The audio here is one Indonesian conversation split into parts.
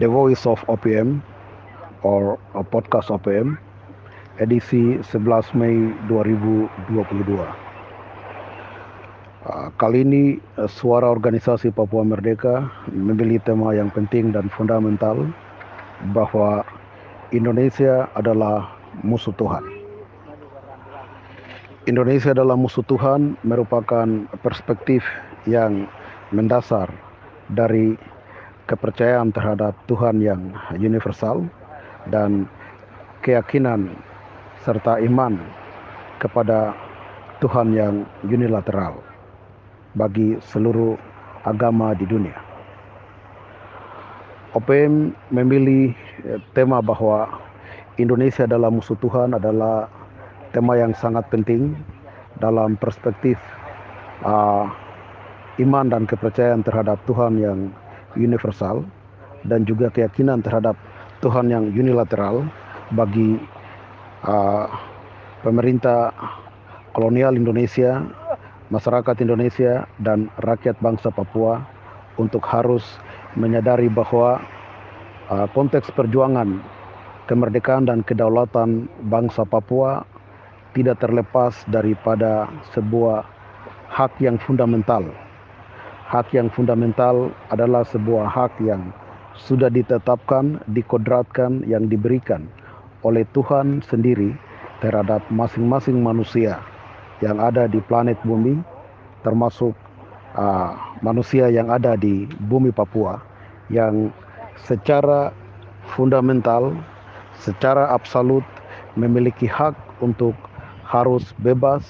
The Voice of OPM or uh, Podcast OPM edisi 11 Mei 2022. Uh, kali ini uh, suara organisasi Papua Merdeka memilih tema yang penting dan fundamental bahwa Indonesia adalah musuh Tuhan. Indonesia adalah musuh Tuhan merupakan perspektif yang mendasar dari kepercayaan terhadap Tuhan yang universal dan keyakinan serta iman kepada Tuhan yang unilateral bagi seluruh agama di dunia. OPM memilih eh, tema bahwa Indonesia adalah musuh Tuhan adalah tema yang sangat penting dalam perspektif uh, iman dan kepercayaan terhadap Tuhan yang universal dan juga keyakinan terhadap Tuhan yang unilateral bagi uh, pemerintah kolonial Indonesia, masyarakat Indonesia dan rakyat bangsa Papua untuk harus menyadari bahwa uh, konteks perjuangan kemerdekaan dan kedaulatan bangsa Papua tidak terlepas daripada sebuah hak yang fundamental hak yang fundamental adalah sebuah hak yang sudah ditetapkan, dikodratkan, yang diberikan oleh Tuhan sendiri terhadap masing-masing manusia yang ada di planet bumi, termasuk uh, manusia yang ada di bumi Papua, yang secara fundamental, secara absolut memiliki hak untuk harus bebas,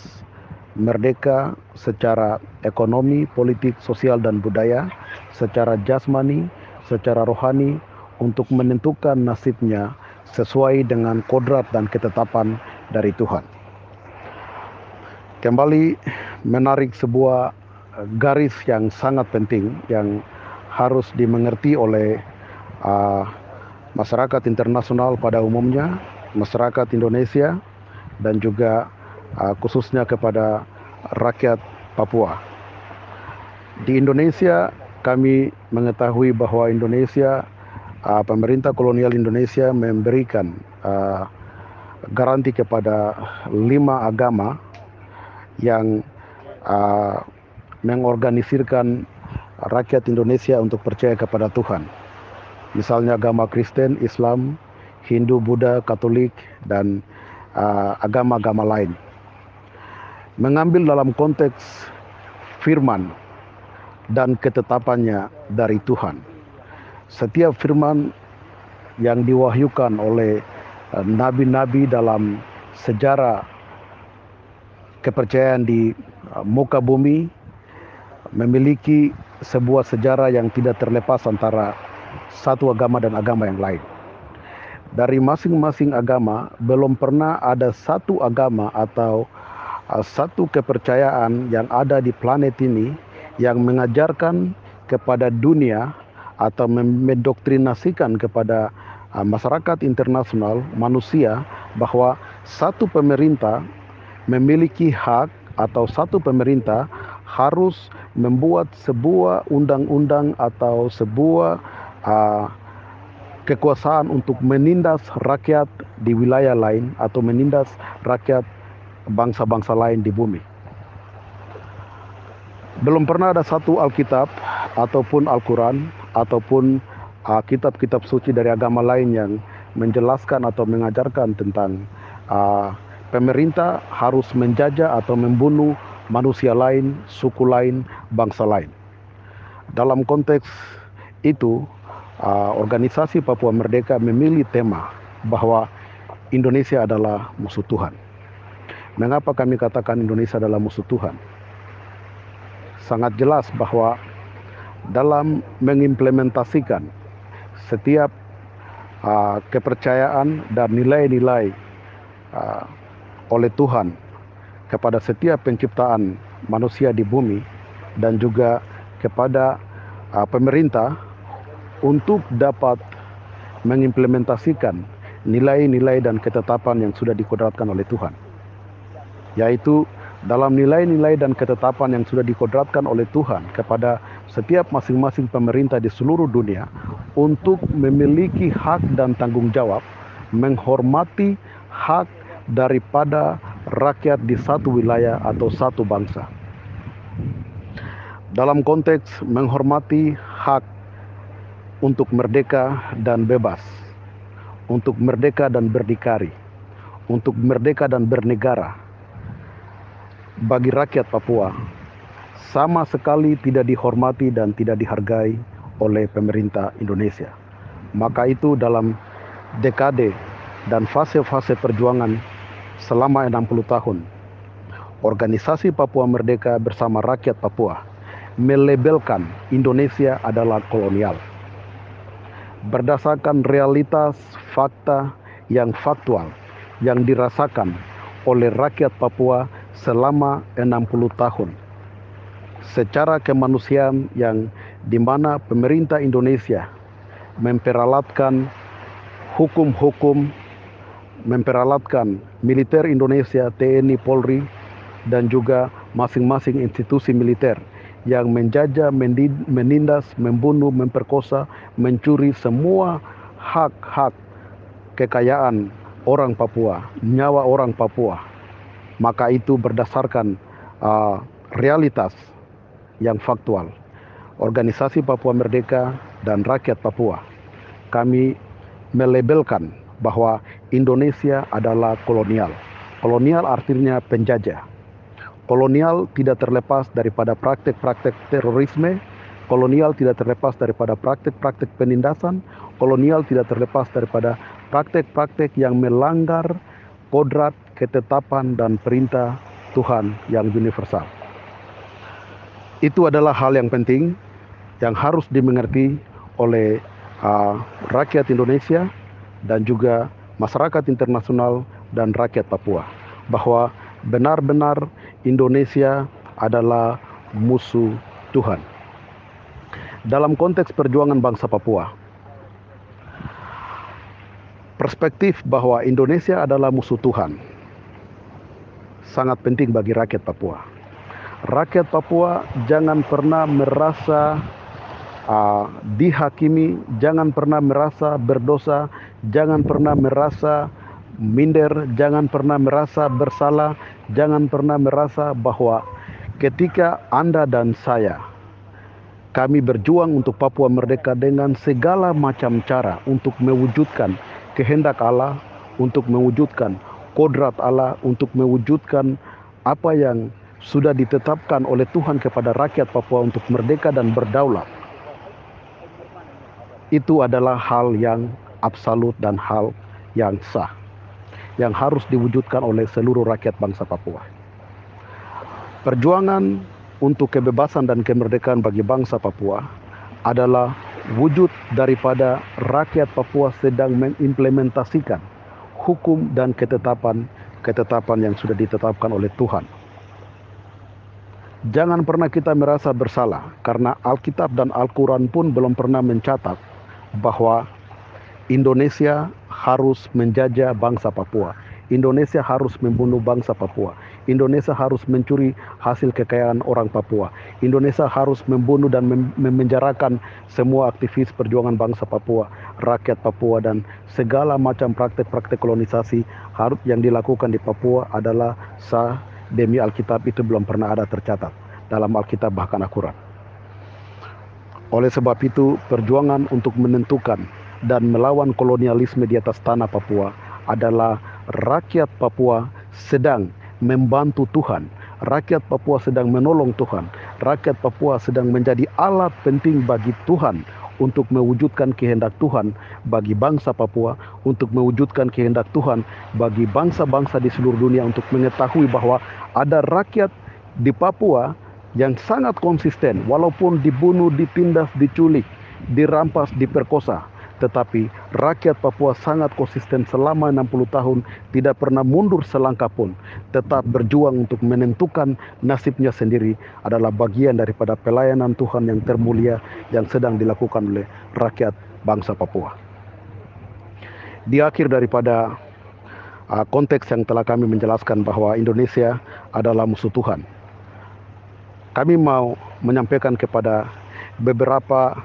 merdeka secara ekonomi, politik, sosial, dan budaya, secara jasmani, secara rohani, untuk menentukan nasibnya sesuai dengan kodrat dan ketetapan dari Tuhan. Kembali menarik sebuah garis yang sangat penting yang harus dimengerti oleh uh, masyarakat internasional pada umumnya, masyarakat Indonesia, dan juga uh, khususnya kepada rakyat Papua. Di Indonesia kami mengetahui bahwa Indonesia uh, pemerintah kolonial Indonesia memberikan uh, garansi kepada lima agama yang uh, mengorganisirkan rakyat Indonesia untuk percaya kepada Tuhan. Misalnya agama Kristen, Islam, Hindu, Buddha, Katolik, dan uh, agama-agama lain. Mengambil dalam konteks firman dan ketetapannya dari Tuhan. Setiap firman yang diwahyukan oleh uh, nabi-nabi dalam sejarah kepercayaan di uh, muka bumi memiliki sebuah sejarah yang tidak terlepas antara satu agama dan agama yang lain dari masing-masing agama belum pernah ada satu agama atau satu kepercayaan yang ada di planet ini yang mengajarkan kepada dunia atau mendoktrinasikan kepada uh, masyarakat internasional manusia bahwa satu pemerintah memiliki hak atau satu pemerintah harus membuat sebuah undang-undang atau sebuah uh, kekuasaan untuk menindas rakyat di wilayah lain atau menindas rakyat bangsa-bangsa lain di bumi. Belum pernah ada satu Alkitab ataupun Al-Quran ataupun uh, kitab-kitab suci dari agama lain yang menjelaskan atau mengajarkan tentang uh, pemerintah harus menjajah atau membunuh manusia lain, suku lain, bangsa lain. Dalam konteks itu, uh, organisasi Papua Merdeka memilih tema bahwa Indonesia adalah musuh Tuhan. Mengapa kami katakan Indonesia adalah musuh Tuhan? Sangat jelas bahwa dalam mengimplementasikan setiap uh, kepercayaan dan nilai-nilai uh, oleh Tuhan kepada setiap penciptaan manusia di bumi dan juga kepada uh, pemerintah untuk dapat mengimplementasikan nilai-nilai dan ketetapan yang sudah dikodratkan oleh Tuhan. Yaitu dalam nilai-nilai dan ketetapan yang sudah dikodratkan oleh Tuhan kepada setiap masing-masing pemerintah di seluruh dunia untuk memiliki hak dan tanggung jawab menghormati hak daripada rakyat di satu wilayah atau satu bangsa. Dalam konteks menghormati hak untuk merdeka dan bebas, untuk merdeka dan berdikari, untuk merdeka dan bernegara, bagi rakyat Papua sama sekali tidak dihormati dan tidak dihargai oleh pemerintah Indonesia. Maka itu dalam dekade dan fase-fase perjuangan selama 60 tahun, organisasi Papua Merdeka bersama rakyat Papua melabelkan Indonesia adalah kolonial. Berdasarkan realitas fakta yang faktual yang dirasakan oleh rakyat Papua selama 60 tahun. Secara kemanusiaan yang di mana pemerintah Indonesia memperalatkan hukum-hukum memperalatkan militer Indonesia, TNI, Polri, dan juga masing-masing institusi militer yang menjajah, menindas, membunuh, memperkosa, mencuri semua hak-hak kekayaan orang Papua, nyawa orang Papua. Maka itu berdasarkan uh, realitas yang faktual. Organisasi Papua Merdeka dan rakyat Papua, kami melabelkan bahwa Indonesia adalah kolonial. Kolonial artinya penjajah. Kolonial tidak terlepas daripada praktek-praktek terorisme, kolonial tidak terlepas daripada praktek-praktek penindasan, kolonial tidak terlepas daripada praktek-praktek yang melanggar kodrat, ketetapan, dan perintah Tuhan yang universal. Itu adalah hal yang penting yang harus dimengerti oleh uh, rakyat Indonesia dan juga masyarakat internasional dan rakyat Papua bahwa benar-benar Indonesia adalah musuh Tuhan. Dalam konteks perjuangan bangsa Papua, perspektif bahwa Indonesia adalah musuh Tuhan sangat penting bagi rakyat Papua. Rakyat Papua jangan pernah merasa uh, dihakimi, jangan pernah merasa berdosa, jangan pernah merasa minder, jangan pernah merasa bersalah, jangan pernah merasa bahwa ketika Anda dan saya kami berjuang untuk Papua merdeka dengan segala macam cara untuk mewujudkan kehendak Allah, untuk mewujudkan kodrat Allah, untuk mewujudkan apa yang sudah ditetapkan oleh Tuhan kepada rakyat Papua untuk merdeka dan berdaulat. Itu adalah hal yang absolut dan hal yang sah yang harus diwujudkan oleh seluruh rakyat bangsa Papua. Perjuangan untuk kebebasan dan kemerdekaan bagi bangsa Papua adalah wujud daripada rakyat Papua sedang mengimplementasikan hukum dan ketetapan ketetapan yang sudah ditetapkan oleh Tuhan. Jangan pernah kita merasa bersalah karena Alkitab dan Al-Quran pun belum pernah mencatat bahwa Indonesia harus menjajah bangsa Papua. Indonesia harus membunuh bangsa Papua. Indonesia harus mencuri hasil kekayaan orang Papua. Indonesia harus membunuh dan mem memenjarakan semua aktivis perjuangan bangsa Papua, rakyat Papua dan segala macam praktek-praktek kolonisasi harus yang dilakukan di Papua adalah sah demi Alkitab itu belum pernah ada tercatat dalam Alkitab bahkan akurat. Oleh sebab itu, perjuangan untuk menentukan dan melawan kolonialisme di atas tanah Papua adalah rakyat Papua sedang membantu Tuhan. Rakyat Papua sedang menolong Tuhan. Rakyat Papua sedang menjadi alat penting bagi Tuhan untuk mewujudkan kehendak Tuhan bagi bangsa Papua, untuk mewujudkan kehendak Tuhan bagi bangsa-bangsa di seluruh dunia untuk mengetahui bahwa ada rakyat di Papua yang sangat konsisten walaupun dibunuh, ditindas, diculik, dirampas, diperkosa tetapi rakyat Papua sangat konsisten selama 60 tahun, tidak pernah mundur selangkah pun, tetap berjuang untuk menentukan nasibnya sendiri adalah bagian daripada pelayanan Tuhan yang termulia yang sedang dilakukan oleh rakyat bangsa Papua. Di akhir daripada uh, konteks yang telah kami menjelaskan bahwa Indonesia adalah musuh Tuhan. Kami mau menyampaikan kepada beberapa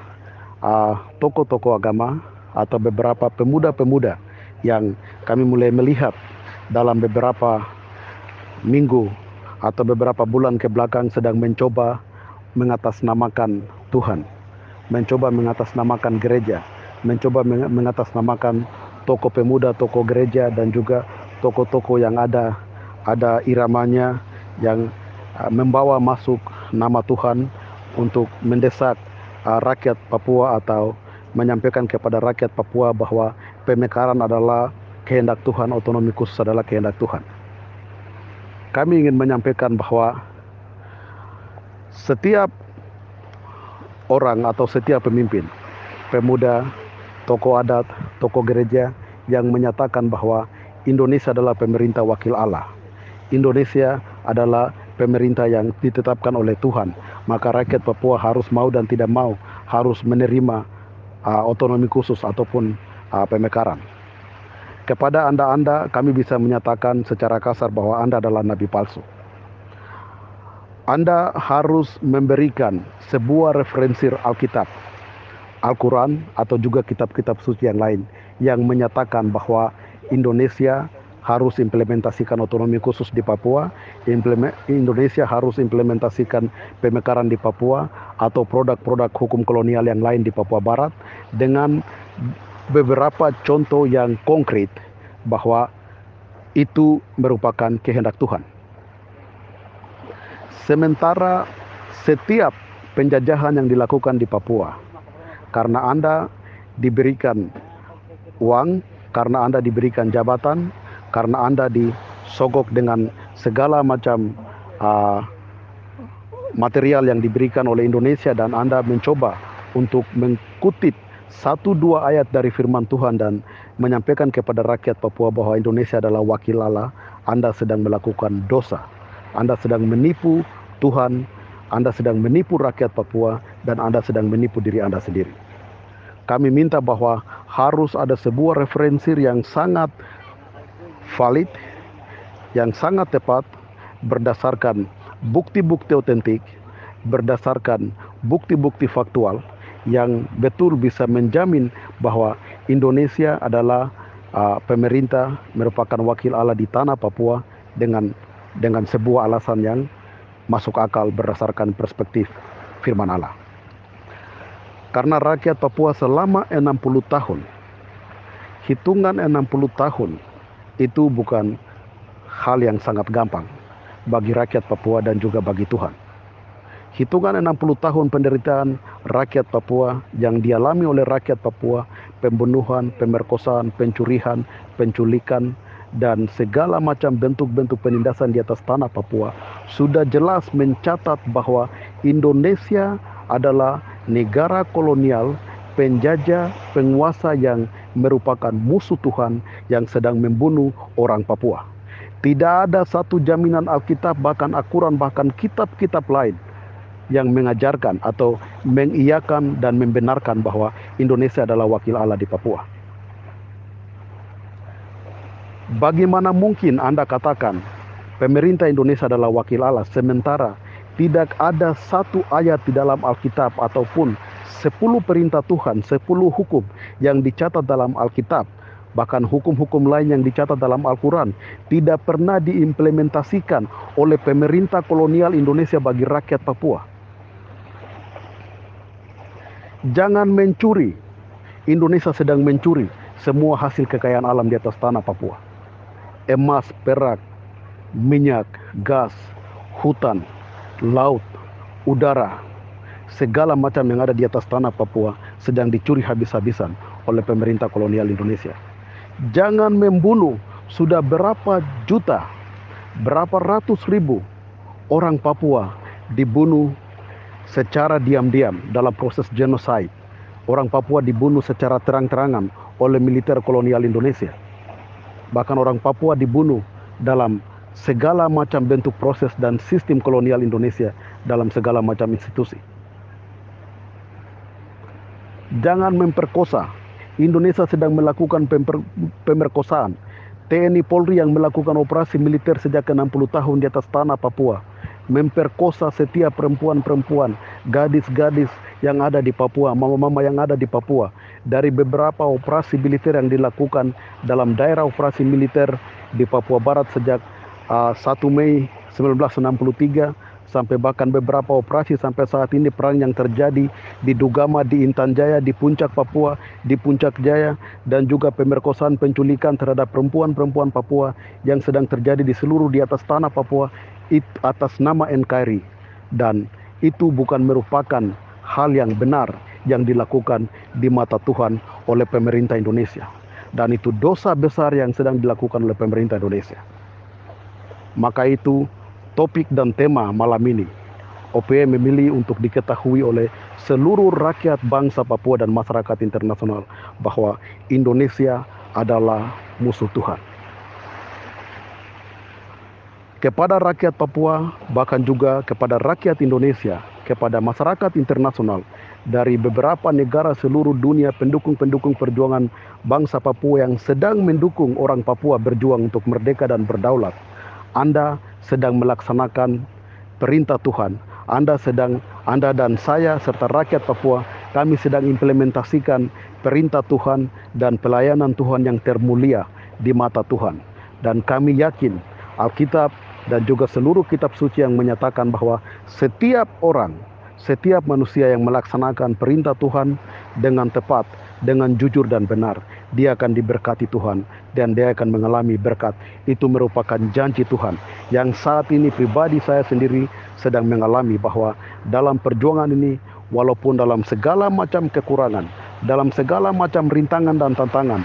tokoh-tokoh agama atau beberapa pemuda-pemuda yang kami mulai melihat dalam beberapa minggu atau beberapa bulan ke belakang sedang mencoba mengatasnamakan Tuhan, mencoba mengatasnamakan gereja, mencoba mengatasnamakan tokoh pemuda, tokoh gereja dan juga tokoh-tokoh yang ada ada iramanya yang uh, membawa masuk nama Tuhan untuk mendesak uh, rakyat Papua atau menyampaikan kepada rakyat Papua bahwa pemekaran adalah kehendak Tuhan, otonomi khusus adalah kehendak Tuhan. Kami ingin menyampaikan bahwa setiap orang atau setiap pemimpin, pemuda, tokoh adat, tokoh gereja yang menyatakan bahwa Indonesia adalah pemerintah wakil Allah. Indonesia adalah pemerintah yang ditetapkan oleh Tuhan. Maka rakyat Papua harus mau dan tidak mau harus menerima uh, otonomi khusus ataupun uh, pemekaran. Kepada Anda-Anda kami bisa menyatakan secara kasar bahwa Anda adalah nabi palsu. Anda harus memberikan sebuah referensi Alkitab, Al-Quran atau juga kitab-kitab suci yang lain yang menyatakan bahwa Indonesia harus implementasikan otonomi khusus di Papua, Indonesia harus implementasikan pemekaran di Papua atau produk-produk hukum kolonial yang lain di Papua Barat dengan beberapa contoh yang konkret bahwa itu merupakan kehendak Tuhan. Sementara setiap penjajahan yang dilakukan di Papua karena Anda diberikan uang, karena Anda diberikan jabatan, karena Anda disogok dengan segala macam uh, material yang diberikan oleh Indonesia dan Anda mencoba untuk mengkutip satu dua ayat dari firman Tuhan dan menyampaikan kepada rakyat Papua bahwa Indonesia adalah wakil Allah, Anda sedang melakukan dosa. Anda sedang menipu Tuhan, Anda sedang menipu rakyat Papua dan Anda sedang menipu diri Anda sendiri. Kami minta bahwa harus ada sebuah referensi yang sangat valid, yang sangat tepat berdasarkan bukti-bukti otentik, berdasarkan bukti-bukti faktual yang betul bisa menjamin bahwa Indonesia adalah uh, pemerintah merupakan wakil Allah di tanah Papua dengan dengan sebuah alasan yang masuk akal berdasarkan perspektif firman Allah. Karena rakyat Papua selama 60 tahun, hitungan 60 tahun itu bukan hal yang sangat gampang bagi rakyat Papua dan juga bagi Tuhan. Hitungan 60 tahun penderitaan rakyat Papua yang dialami oleh rakyat Papua, pembunuhan, pemerkosaan, pencurian, penculikan, dan segala macam bentuk-bentuk penindasan di atas tanah Papua sudah jelas mencatat bahwa Indonesia adalah negara kolonial, penjajah, penguasa yang merupakan musuh Tuhan yang sedang membunuh orang Papua. Tidak ada satu jaminan Alkitab, bahkan Al-Quran, bahkan kitab-kitab lain yang mengajarkan atau mengiyakan dan membenarkan bahwa Indonesia adalah wakil Allah di Papua. Bagaimana mungkin Anda katakan pemerintah Indonesia adalah wakil Allah sementara tidak ada satu ayat di dalam Alkitab ataupun sepuluh perintah Tuhan, sepuluh hukum yang dicatat dalam Alkitab, bahkan hukum-hukum lain yang dicatat dalam Al-Quran, tidak pernah diimplementasikan oleh pemerintah kolonial Indonesia bagi rakyat Papua. Jangan mencuri. Indonesia sedang mencuri semua hasil kekayaan alam di atas tanah Papua. Emas, perak, minyak, gas, hutan, laut, udara, segala macam yang ada di atas tanah Papua sedang dicuri habis-habisan oleh pemerintah kolonial Indonesia. Jangan membunuh sudah berapa juta, berapa ratus ribu orang Papua dibunuh secara diam-diam dalam proses genosida. Orang Papua dibunuh secara terang-terangan oleh militer kolonial Indonesia. Bahkan orang Papua dibunuh dalam segala macam bentuk proses dan sistem kolonial Indonesia dalam segala macam institusi. Jangan memperkosa. Indonesia sedang melakukan pemerkosaan. TNI Polri yang melakukan operasi militer sejak 60 tahun di atas tanah Papua. Memperkosa setiap perempuan-perempuan, gadis-gadis yang ada di Papua, mama-mama yang ada di Papua, dari beberapa operasi militer yang dilakukan dalam daerah operasi militer di Papua Barat sejak uh, 1 Mei 1963 sampai bahkan beberapa operasi sampai saat ini perang yang terjadi di Dugama, di Intan Jaya, di Puncak Papua, di Puncak Jaya dan juga pemerkosaan penculikan terhadap perempuan-perempuan Papua yang sedang terjadi di seluruh di atas tanah Papua it, atas nama NKRI dan itu bukan merupakan hal yang benar yang dilakukan di mata Tuhan oleh pemerintah Indonesia dan itu dosa besar yang sedang dilakukan oleh pemerintah Indonesia. Maka itu topik dan tema malam ini. OPM memilih untuk diketahui oleh seluruh rakyat bangsa Papua dan masyarakat internasional bahwa Indonesia adalah musuh Tuhan. Kepada rakyat Papua, bahkan juga kepada rakyat Indonesia, kepada masyarakat internasional dari beberapa negara seluruh dunia pendukung-pendukung perjuangan bangsa Papua yang sedang mendukung orang Papua berjuang untuk merdeka dan berdaulat. Anda sedang melaksanakan perintah Tuhan. Anda sedang Anda dan saya serta rakyat Papua kami sedang implementasikan perintah Tuhan dan pelayanan Tuhan yang termulia di mata Tuhan. Dan kami yakin Alkitab dan juga seluruh kitab suci yang menyatakan bahwa setiap orang, setiap manusia yang melaksanakan perintah Tuhan dengan tepat, dengan jujur dan benar, dia akan diberkati Tuhan dan dia akan mengalami berkat. Itu merupakan janji Tuhan yang saat ini pribadi saya sendiri sedang mengalami bahwa dalam perjuangan ini walaupun dalam segala macam kekurangan, dalam segala macam rintangan dan tantangan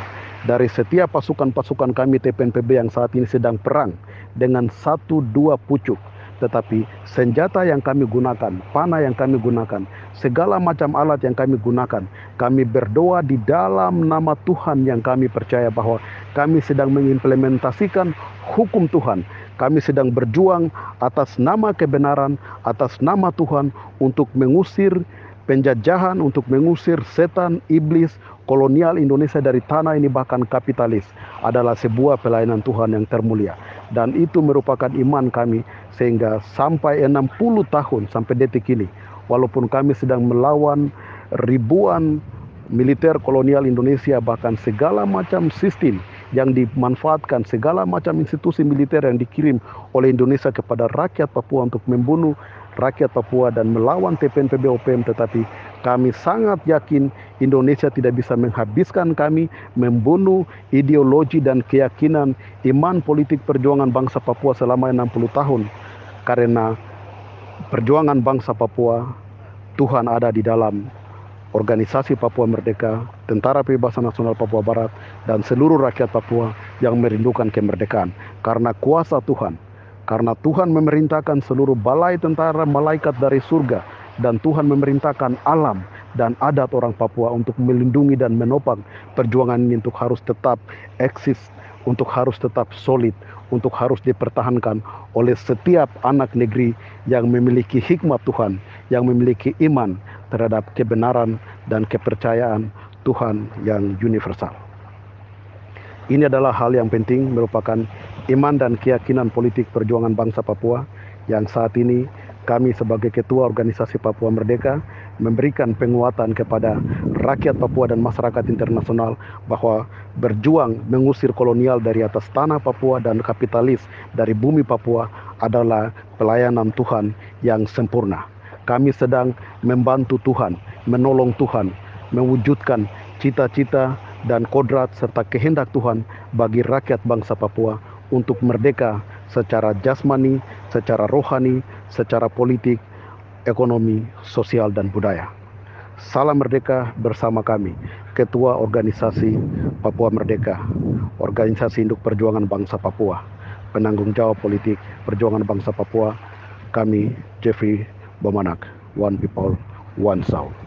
dari setiap pasukan-pasukan kami TPNPB yang saat ini sedang perang dengan satu dua pucuk tetapi senjata yang kami gunakan, panah yang kami gunakan, segala macam alat yang kami gunakan, kami berdoa di dalam nama Tuhan yang kami percaya bahwa kami sedang mengimplementasikan hukum Tuhan. Kami sedang berjuang atas nama kebenaran, atas nama Tuhan untuk mengusir penjajahan, untuk mengusir setan, iblis, kolonial Indonesia dari tanah ini bahkan kapitalis adalah sebuah pelayanan Tuhan yang termulia dan itu merupakan iman kami sehingga sampai 60 tahun sampai detik ini walaupun kami sedang melawan ribuan militer kolonial Indonesia bahkan segala macam sistem yang dimanfaatkan segala macam institusi militer yang dikirim oleh Indonesia kepada rakyat Papua untuk membunuh rakyat Papua dan melawan TPNPB OPM tetapi kami sangat yakin Indonesia tidak bisa menghabiskan kami membunuh ideologi dan keyakinan iman politik perjuangan bangsa Papua selama 60 tahun karena perjuangan bangsa Papua Tuhan ada di dalam organisasi Papua Merdeka, Tentara Pembebasan Nasional Papua Barat, dan seluruh rakyat Papua yang merindukan kemerdekaan. Karena kuasa Tuhan, karena Tuhan memerintahkan seluruh balai tentara malaikat dari surga dan Tuhan memerintahkan alam dan adat orang Papua untuk melindungi dan menopang perjuangan ini untuk harus tetap eksis, untuk harus tetap solid, untuk harus dipertahankan oleh setiap anak negeri yang memiliki hikmat Tuhan, yang memiliki iman terhadap kebenaran dan kepercayaan Tuhan yang universal. Ini adalah hal yang penting merupakan iman dan keyakinan politik perjuangan bangsa Papua yang saat ini kami sebagai ketua organisasi Papua Merdeka memberikan penguatan kepada rakyat Papua dan masyarakat internasional bahwa berjuang mengusir kolonial dari atas tanah Papua dan kapitalis dari bumi Papua adalah pelayanan Tuhan yang sempurna. Kami sedang membantu Tuhan, menolong Tuhan, mewujudkan cita-cita dan kodrat serta kehendak Tuhan bagi rakyat bangsa Papua untuk merdeka secara jasmani, secara rohani, secara politik, ekonomi, sosial, dan budaya. Salam Merdeka bersama kami, Ketua Organisasi Papua Merdeka, Organisasi Induk Perjuangan Bangsa Papua, penanggung jawab politik perjuangan bangsa Papua, kami Jeffrey Bomanak, One People, One Sound.